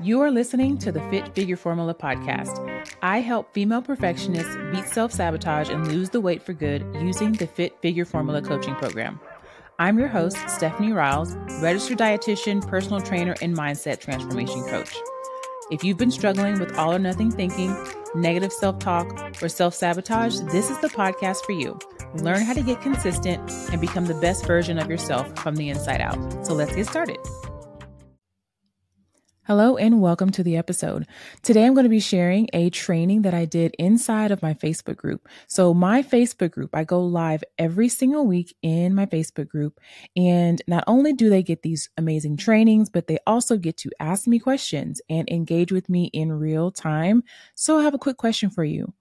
You are listening to the Fit Figure Formula podcast. I help female perfectionists beat self sabotage and lose the weight for good using the Fit Figure Formula coaching program. I'm your host, Stephanie Riles, registered dietitian, personal trainer, and mindset transformation coach. If you've been struggling with all or nothing thinking, negative self talk, or self sabotage, this is the podcast for you. Learn how to get consistent and become the best version of yourself from the inside out. So let's get started. Hello and welcome to the episode. Today I'm going to be sharing a training that I did inside of my Facebook group. So, my Facebook group, I go live every single week in my Facebook group. And not only do they get these amazing trainings, but they also get to ask me questions and engage with me in real time. So, I have a quick question for you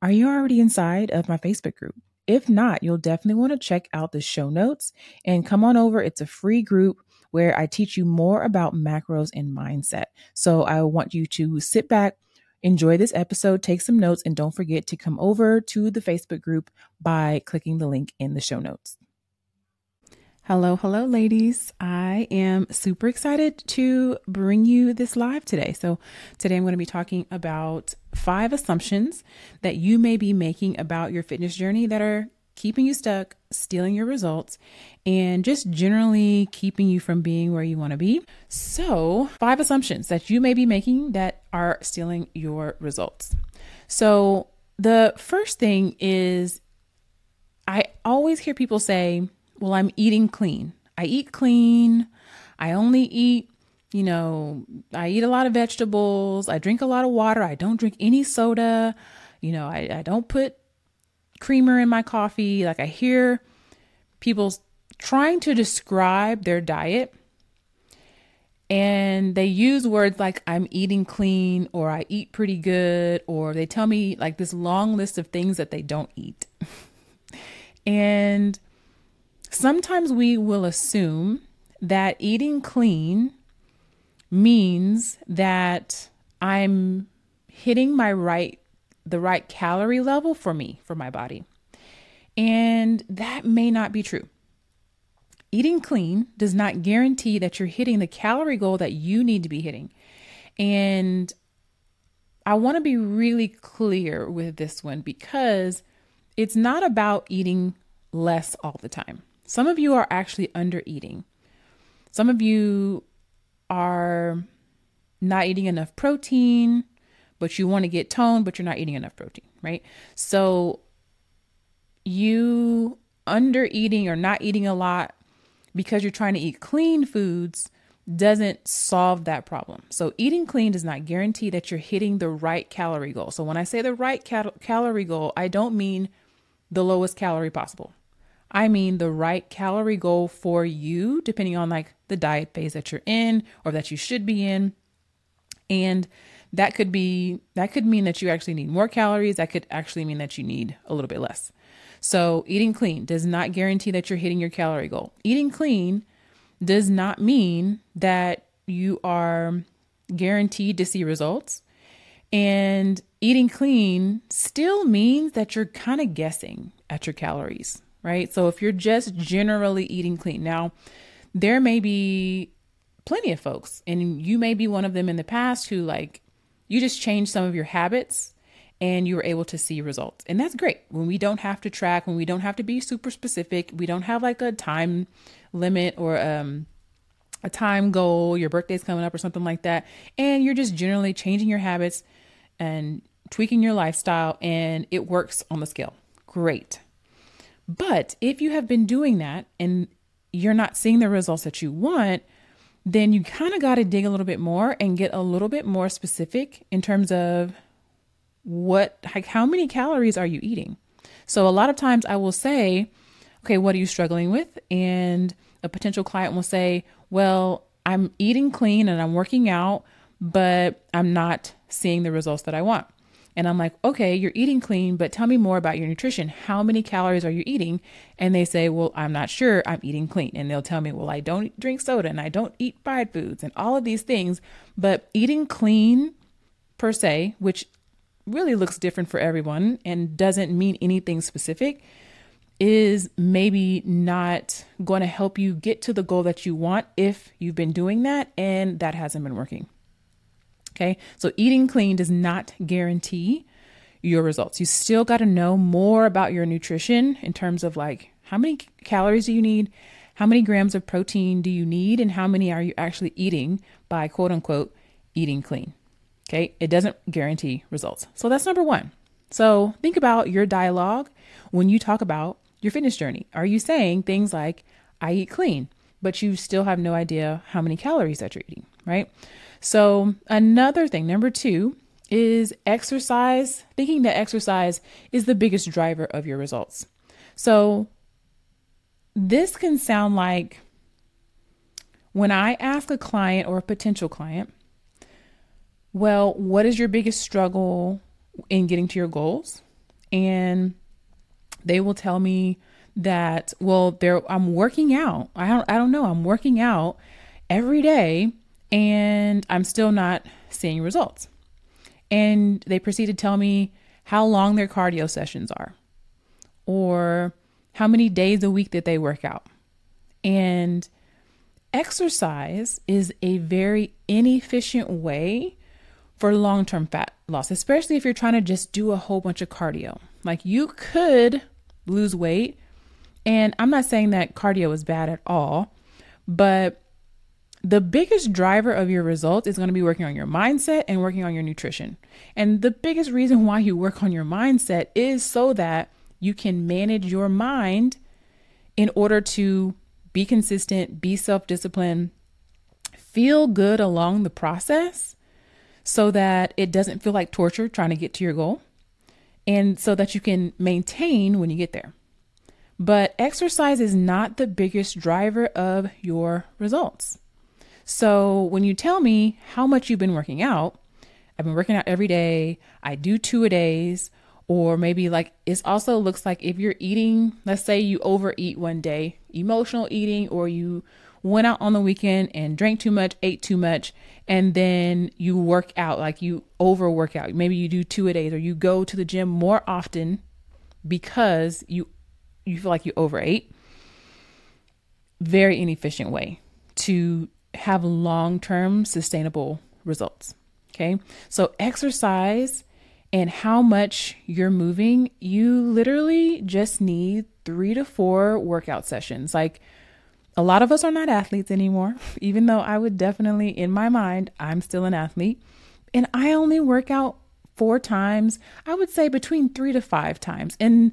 Are you already inside of my Facebook group? If not, you'll definitely want to check out the show notes and come on over. It's a free group where I teach you more about macros and mindset. So I want you to sit back, enjoy this episode, take some notes, and don't forget to come over to the Facebook group by clicking the link in the show notes. Hello, hello, ladies. I am super excited to bring you this live today. So, today I'm going to be talking about five assumptions that you may be making about your fitness journey that are keeping you stuck, stealing your results, and just generally keeping you from being where you want to be. So, five assumptions that you may be making that are stealing your results. So, the first thing is I always hear people say, Well, I'm eating clean. I eat clean. I only eat you know, I eat a lot of vegetables. I drink a lot of water. I don't drink any soda. You know, I, I don't put creamer in my coffee. Like I hear people trying to describe their diet and they use words like I'm eating clean or I eat pretty good or they tell me like this long list of things that they don't eat. and sometimes we will assume that eating clean means that I'm hitting my right the right calorie level for me, for my body. And that may not be true. Eating clean does not guarantee that you're hitting the calorie goal that you need to be hitting. And I want to be really clear with this one because it's not about eating less all the time. Some of you are actually under eating. Some of you are not eating enough protein but you want to get toned, but you're not eating enough protein, right? So you under eating or not eating a lot because you're trying to eat clean foods doesn't solve that problem. So eating clean does not guarantee that you're hitting the right calorie goal. So when I say the right cal- calorie goal, I don't mean the lowest calorie possible. I mean the right calorie goal for you depending on like the diet phase that you're in or that you should be in. And that could be that could mean that you actually need more calories. That could actually mean that you need a little bit less. So eating clean does not guarantee that you're hitting your calorie goal. Eating clean does not mean that you are guaranteed to see results. And eating clean still means that you're kind of guessing at your calories right? So if you're just generally eating clean now there may be plenty of folks and you may be one of them in the past who like you just change some of your habits and you were able to see results. And that's great. When we don't have to track, when we don't have to be super specific, we don't have like a time limit or um, a time goal, your birthday's coming up or something like that, and you're just generally changing your habits and tweaking your lifestyle and it works on the scale. Great. But if you have been doing that and you're not seeing the results that you want, then you kind of got to dig a little bit more and get a little bit more specific in terms of what like how many calories are you eating? So a lot of times i will say okay what are you struggling with? And a potential client will say well i'm eating clean and i'm working out but i'm not seeing the results that i want and I'm like, okay, you're eating clean, but tell me more about your nutrition. How many calories are you eating? And they say, well, I'm not sure. I'm eating clean. And they'll tell me, well, I don't drink soda and I don't eat fried foods and all of these things. But eating clean per se, which really looks different for everyone and doesn't mean anything specific, is maybe not going to help you get to the goal that you want if you've been doing that and that hasn't been working. Okay. So eating clean does not guarantee your results. You still got to know more about your nutrition in terms of like how many calories do you need? How many grams of protein do you need? And how many are you actually eating by quote unquote eating clean? Okay. It doesn't guarantee results. So that's number one. So think about your dialogue when you talk about your fitness journey. Are you saying things like, I eat clean, but you still have no idea how many calories that you're eating, right? So, another thing, number two, is exercise, thinking that exercise is the biggest driver of your results. So, this can sound like when I ask a client or a potential client, well, what is your biggest struggle in getting to your goals? And they will tell me that, well, there I'm working out. I don't I don't know. I'm working out every day and I'm still not seeing results. And they proceed to tell me how long their cardio sessions are or how many days a week that they work out. And exercise is a very inefficient way for long term fat loss, especially if you're trying to just do a whole bunch of cardio. Like you could lose weight. And I'm not saying that cardio is bad at all, but the biggest driver of your results is going to be working on your mindset and working on your nutrition. And the biggest reason why you work on your mindset is so that you can manage your mind in order to be consistent, be self disciplined, feel good along the process so that it doesn't feel like torture trying to get to your goal and so that you can maintain when you get there. But exercise is not the biggest driver of your results. So when you tell me how much you've been working out, I've been working out every day, I do two a days, or maybe like it also looks like if you're eating, let's say you overeat one day, emotional eating, or you went out on the weekend and drank too much, ate too much, and then you work out, like you overwork out. Maybe you do two a days or you go to the gym more often because you you feel like you overate. Very inefficient way to have long-term sustainable results. Okay? So exercise and how much you're moving, you literally just need 3 to 4 workout sessions. Like a lot of us are not athletes anymore, even though I would definitely, in my mind, I'm still an athlete. And I only work out four times, I would say between three to five times. And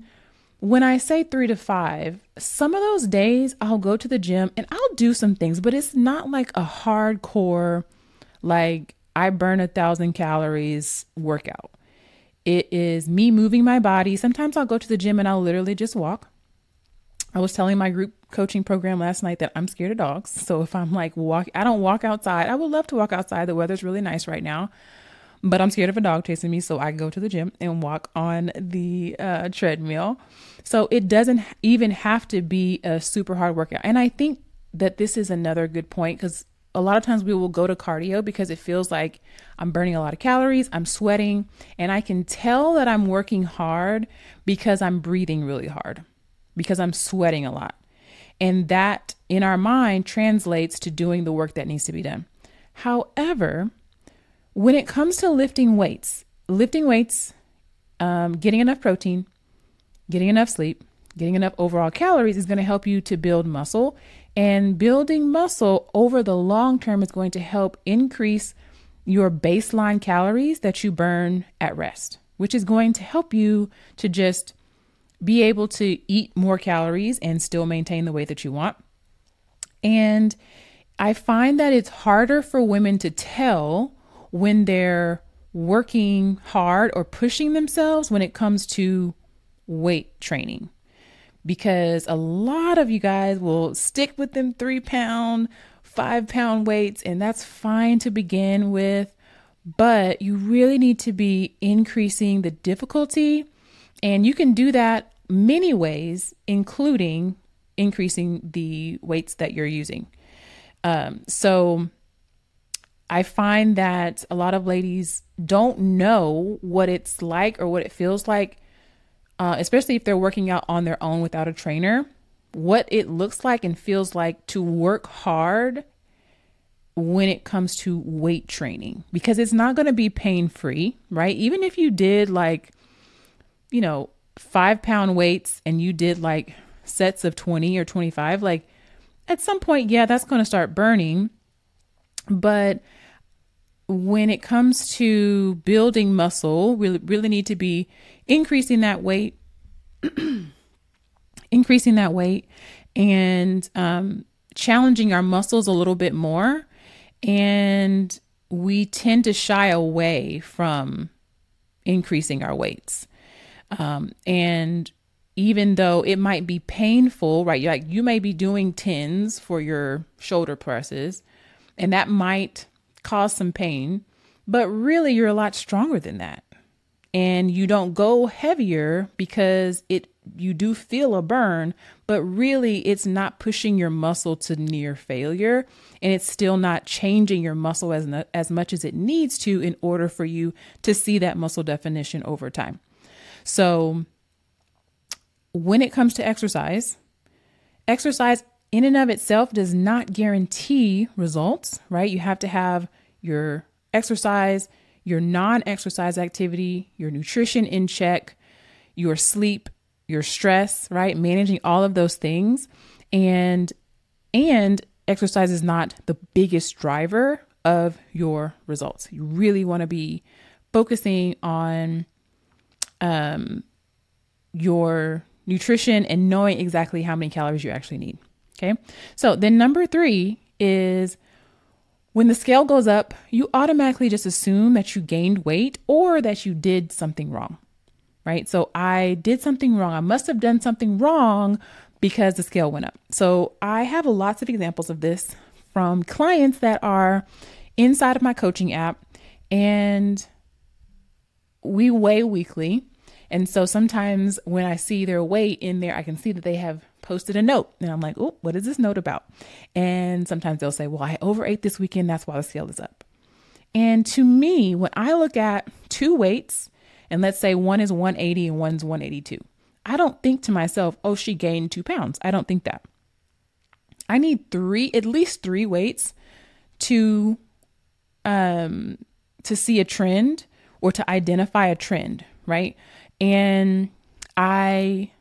when I say three to five, some of those days I'll go to the gym and I'll do some things, but it's not like a hardcore, like I burn a thousand calories workout. It is me moving my body. Sometimes I'll go to the gym and I'll literally just walk. I was telling my group coaching program last night that I'm scared of dogs. So if I'm like walk, I don't walk outside. I would love to walk outside. The weather's really nice right now, but I'm scared of a dog chasing me. So I go to the gym and walk on the uh, treadmill. So it doesn't even have to be a super hard workout. And I think that this is another good point because a lot of times we will go to cardio because it feels like I'm burning a lot of calories, I'm sweating, and I can tell that I'm working hard because I'm breathing really hard, because I'm sweating a lot. And that in our mind translates to doing the work that needs to be done. However, when it comes to lifting weights, lifting weights, um, getting enough protein, getting enough sleep, getting enough overall calories is going to help you to build muscle. And building muscle over the long term is going to help increase your baseline calories that you burn at rest, which is going to help you to just be able to eat more calories and still maintain the weight that you want. And I find that it's harder for women to tell when they're working hard or pushing themselves when it comes to weight training. Because a lot of you guys will stick with them three pound, five pound weights, and that's fine to begin with. But you really need to be increasing the difficulty and you can do that many ways, including increasing the weights that you're using. Um, so I find that a lot of ladies don't know what it's like or what it feels like, uh, especially if they're working out on their own without a trainer, what it looks like and feels like to work hard when it comes to weight training because it's not going to be pain free, right? Even if you did like, you know, five pound weights and you did like sets of 20 or 25, like at some point, yeah, that's going to start burning. But when it comes to building muscle, we really need to be increasing that weight, increasing that weight, and um, challenging our muscles a little bit more. And we tend to shy away from increasing our weights. Um, and even though it might be painful, right? Like you may be doing tens for your shoulder presses, and that might cause some pain, but really you're a lot stronger than that. And you don't go heavier because it you do feel a burn, but really it's not pushing your muscle to near failure and it's still not changing your muscle as as much as it needs to in order for you to see that muscle definition over time. So when it comes to exercise, exercise in and of itself does not guarantee results, right? You have to have your exercise, your non exercise activity, your nutrition in check, your sleep, your stress, right? Managing all of those things. And, and exercise is not the biggest driver of your results. You really want to be focusing on um, your nutrition and knowing exactly how many calories you actually need. Okay. So then number three is when the scale goes up, you automatically just assume that you gained weight or that you did something wrong. Right. So I did something wrong. I must have done something wrong because the scale went up. So I have lots of examples of this from clients that are inside of my coaching app and we weigh weekly and so sometimes when I see their weight in there, I can see that they have posted a note. And I'm like, oh, what is this note about? And sometimes they'll say, well, I overate this weekend. That's why the scale is up. And to me, when I look at two weights, and let's say one is 180 and one's 182, I don't think to myself, oh, she gained two pounds. I don't think that. I need three, at least three weights to um to see a trend or to identify a trend, right? And I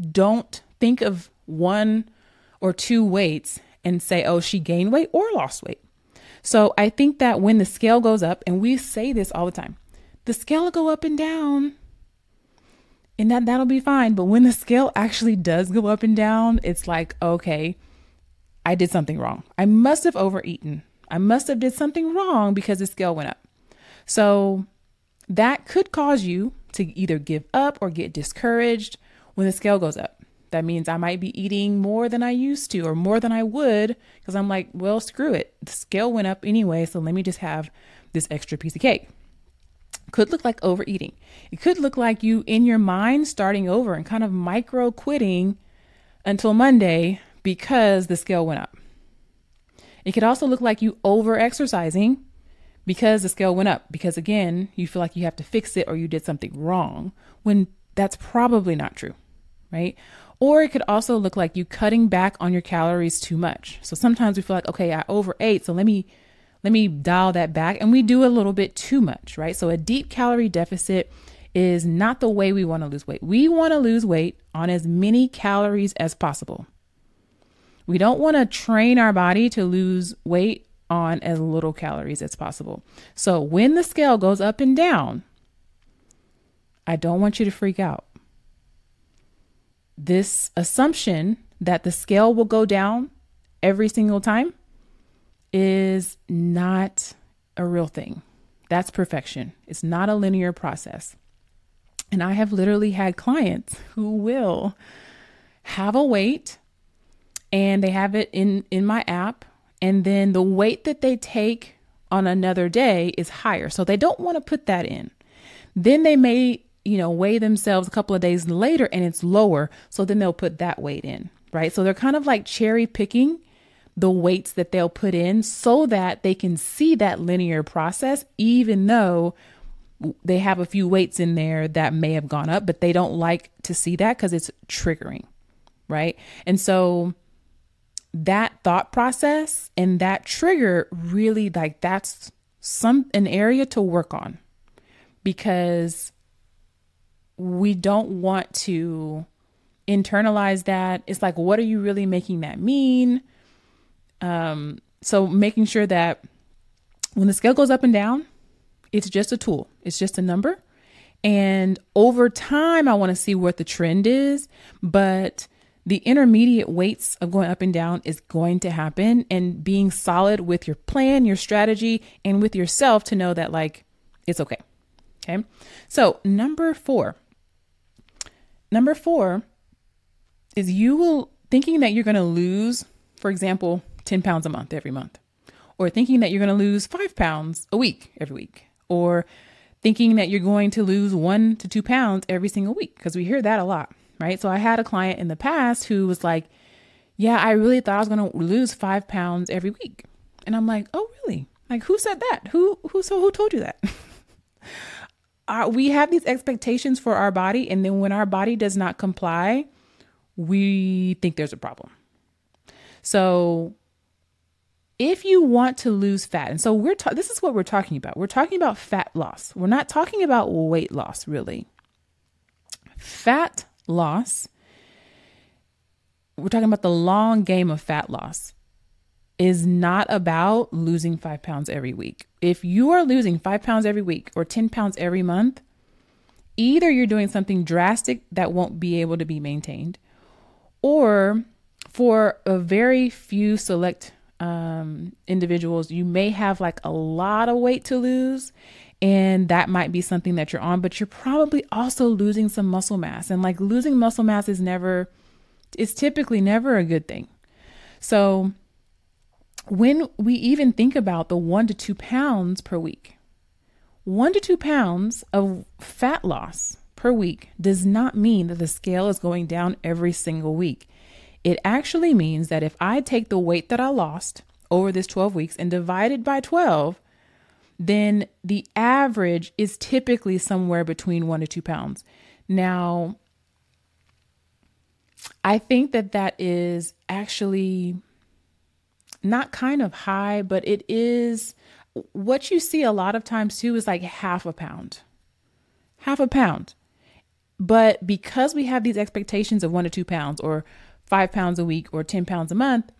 don't think of one or two weights and say, oh, she gained weight or lost weight. So I think that when the scale goes up, and we say this all the time, the scale will go up and down. And that that'll be fine. But when the scale actually does go up and down, it's like, okay, I did something wrong. I must have overeaten. I must have did something wrong because the scale went up. So that could cause you to either give up or get discouraged when the scale goes up. That means I might be eating more than I used to or more than I would because I'm like, well, screw it. The scale went up anyway, so let me just have this extra piece of cake. Could look like overeating. It could look like you in your mind starting over and kind of micro quitting until Monday because the scale went up. It could also look like you over exercising because the scale went up. Because again, you feel like you have to fix it or you did something wrong when that's probably not true, right? Or it could also look like you cutting back on your calories too much. So sometimes we feel like, okay, I overate, so let me let me dial that back and we do a little bit too much, right? So a deep calorie deficit is not the way we want to lose weight. We want to lose weight on as many calories as possible. We don't want to train our body to lose weight on as little calories as possible. So when the scale goes up and down, I don't want you to freak out. This assumption that the scale will go down every single time is not a real thing. That's perfection. It's not a linear process. And I have literally had clients who will have a weight and they have it in in my app and then the weight that they take on another day is higher. So they don't want to put that in. Then they may, you know, weigh themselves a couple of days later and it's lower. So then they'll put that weight in, right? So they're kind of like cherry picking the weights that they'll put in so that they can see that linear process, even though they have a few weights in there that may have gone up, but they don't like to see that because it's triggering, right? And so that thought process and that trigger really like that's some an area to work on because we don't want to internalize that. It's like, what are you really making that mean? Um, so making sure that when the scale goes up and down, it's just a tool, it's just a number. And over time, I want to see what the trend is, but the intermediate weights of going up and down is going to happen. And being solid with your plan, your strategy, and with yourself to know that, like, it's okay. Okay. So, number four. Number four is you will thinking that you're going to lose, for example, 10 pounds a month every month, or thinking that you're going to lose five pounds a week every week, or thinking that you're going to lose one to two pounds every single week, because we hear that a lot, right? So I had a client in the past who was like, Yeah, I really thought I was going to lose five pounds every week. And I'm like, Oh, really? Like, who said that? Who, who, so who told you that? uh, we have these expectations for our body. And then when our body does not comply, we think there's a problem. So if you want to lose fat, and so we're ta- this is what we're talking about. We're talking about fat loss. We're not talking about weight loss, really. Fat loss. We're talking about the long game of fat loss. Is not about losing five pounds every week. If you are losing five pounds every week or 10 pounds every month, either you're doing something drastic that won't be able to be maintained, or for a very few select um, individuals, you may have like a lot of weight to lose. And that might be something that you're on, but you're probably also losing some muscle mass. And like losing muscle mass is never, it's typically never a good thing. So when we even think about the one to two pounds per week, one to two pounds of fat loss per week does not mean that the scale is going down every single week. It actually means that if I take the weight that I lost over this 12 weeks and divide it by 12, then the average is typically somewhere between one to two pounds. Now, I think that that is actually not kind of high, but it is what you see a lot of times too is like half a pound. Half a pound. But because we have these expectations of one to two pounds or five pounds a week or 10 pounds a month,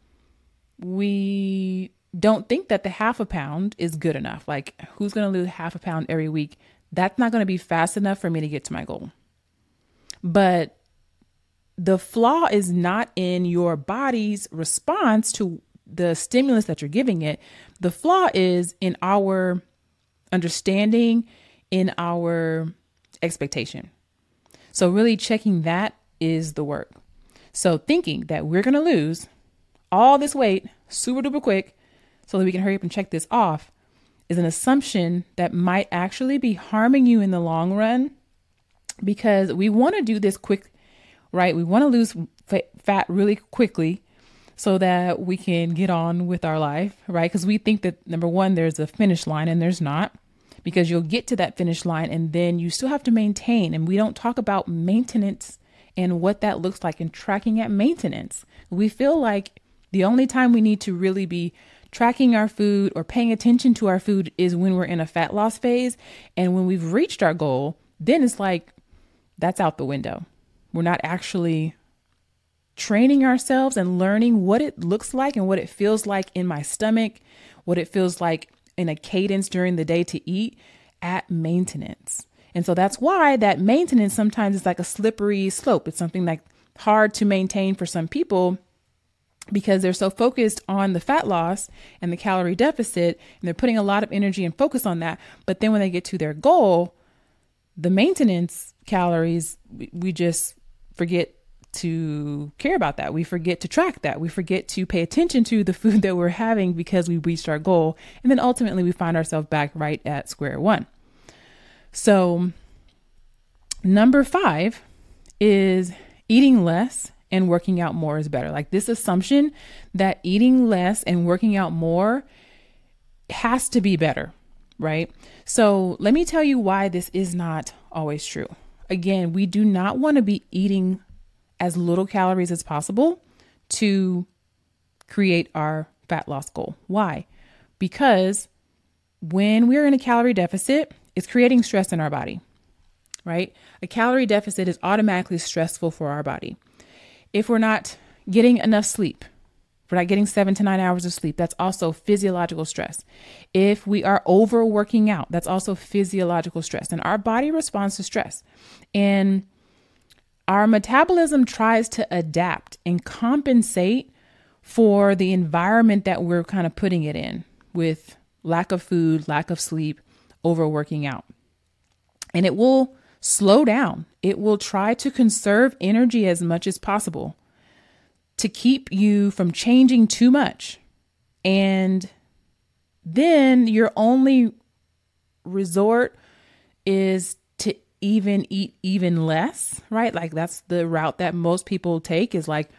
we don't think that the half a pound is good enough. Like, who's going to lose half a pound every week? That's not going to be fast enough for me to get to my goal. But the flaw is not in your body's response to the stimulus that you're giving it. The flaw is in our understanding, in our expectation. So, really checking that is the work. So, thinking that we're going to lose all this weight super duper quick so that we can hurry up and check this off is an assumption that might actually be harming you in the long run because we want to do this quick, right? We want to lose fat really quickly so that we can get on with our life, right? Because we think that number one, there's a finish line and there's not because you'll get to that finish line and then you still have to maintain. And we don't talk about maintenance and what that looks like and tracking at maintenance. We feel like the only time we need to really be tracking our food or paying attention to our food is when we're in a fat loss phase. And when we've reached our goal, then it's like that's out the window. We're not actually training ourselves and learning what it looks like and what it feels like in my stomach, what it feels like in a cadence during the day to eat at maintenance. And so that's why that maintenance sometimes is like a slippery slope. It's something like hard to maintain for some people because they're so focused on the fat loss and the calorie deficit and they're putting a lot of energy and focus on that. But then when they get to their goal, the maintenance calories, we just forget to care about that. We forget to track that. We forget to pay attention to the food that we're having because we reached our goal. And then ultimately we find ourselves back right at square one. So, number five is eating less and working out more is better. Like this assumption that eating less and working out more has to be better, right? So, let me tell you why this is not always true. Again, we do not want to be eating as little calories as possible to create our fat loss goal. Why? Because when we're in a calorie deficit, it's creating stress in our body, right? A calorie deficit is automatically stressful for our body. If we're not getting enough sleep, we're not getting seven to nine hours of sleep, that's also physiological stress. If we are overworking out, that's also physiological stress. And our body responds to stress. And our metabolism tries to adapt and compensate for the environment that we're kind of putting it in with lack of food, lack of sleep, overworking out. And it will slow down. It will try to conserve energy as much as possible to keep you from changing too much. And then your only resort is to even eat even less, right? Like that's the route that most people take is like,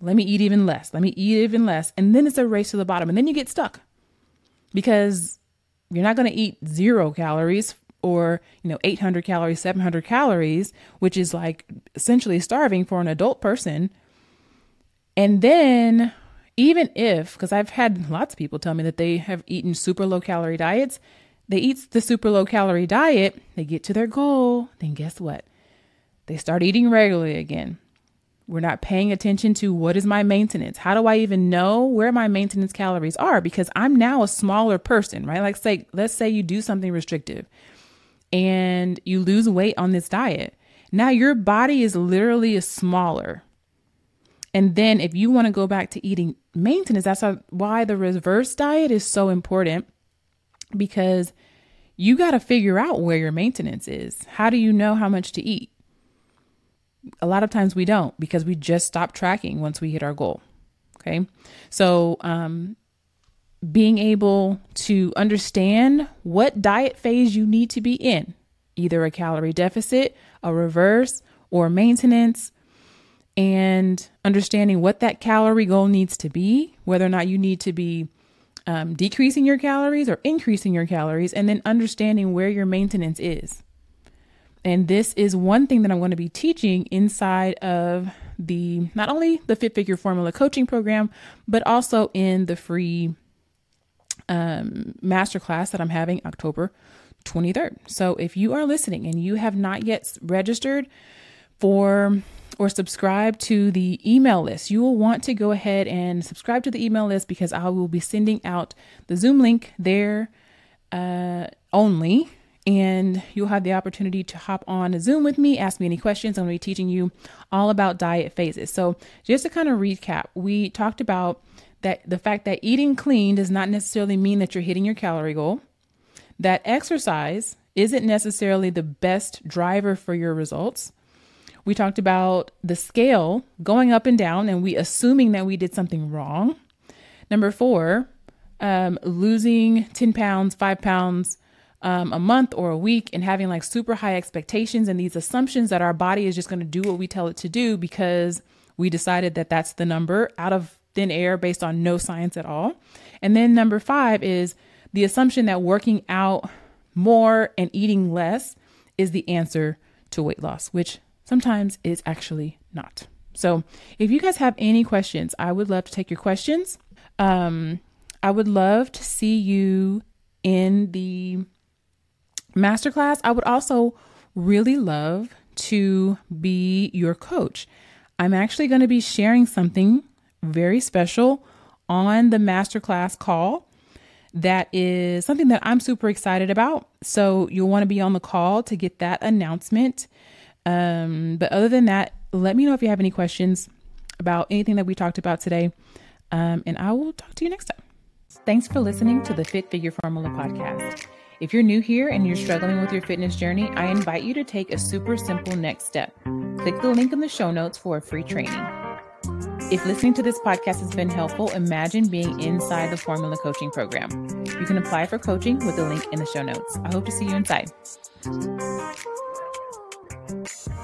let me eat even less, let me eat even less. And then it's a race to the bottom. And then you get stuck because you're not going to eat zero calories or you know 800 calories 700 calories which is like essentially starving for an adult person and then even if because i've had lots of people tell me that they have eaten super low calorie diets they eat the super low calorie diet they get to their goal then guess what they start eating regularly again we're not paying attention to what is my maintenance. How do I even know where my maintenance calories are? Because I'm now a smaller person, right? Like say, let's say you do something restrictive and you lose weight on this diet. Now your body is literally smaller. And then if you want to go back to eating maintenance, that's why the reverse diet is so important because you got to figure out where your maintenance is. How do you know how much to eat? a lot of times we don't because we just stop tracking once we hit our goal. Okay. So, um, being able to understand what diet phase you need to be in, either a calorie deficit, a reverse, or maintenance, and understanding what that calorie goal needs to be, whether or not you need to be um, decreasing your calories or increasing your calories, and then understanding where your maintenance is. And this is one thing that I'm going to be teaching inside of the not only the Fit Figure Formula coaching program, but also in the free um, masterclass that I'm having October 23rd. So if you are listening and you have not yet registered for or subscribe to the email list, you will want to go ahead and subscribe to the email list because I will be sending out the Zoom link there uh, only and you'll have the opportunity to hop on a Zoom with me, ask me any questions. I'm going to be teaching you all about diet phases. So, just to kind of recap, we talked about that the fact that eating clean does not necessarily mean that you're hitting your calorie goal, that exercise isn't necessarily the best driver for your results. We talked about the scale going up and down, and we assuming that we did something wrong. Number four, um, losing 10 pounds, five pounds, um, a month or a week and having like super high expectations and these assumptions that our body is just going to do what we tell it to do because we decided that that's the number out of thin air based on no science at all. And then number five is the assumption that working out more and eating less is the answer to weight loss, which sometimes it's actually not. So if you guys have any questions, I would love to take your questions. Um, I would love to see you in the masterclass, I would also really love to be your coach. I'm actually going to be sharing something very special on the masterclass call that is something that I'm super excited about. So you'll want to be on the call to get that announcement. Um, but other than that, let me know if you have any questions about anything that we talked about today. Um, and I will talk to you next time. Thanks for listening to the Fit Figure Formula podcast. If you're new here and you're struggling with your fitness journey, I invite you to take a super simple next step. Click the link in the show notes for a free training. If listening to this podcast has been helpful, imagine being inside the Formula Coaching Program. You can apply for coaching with the link in the show notes. I hope to see you inside. Thank you.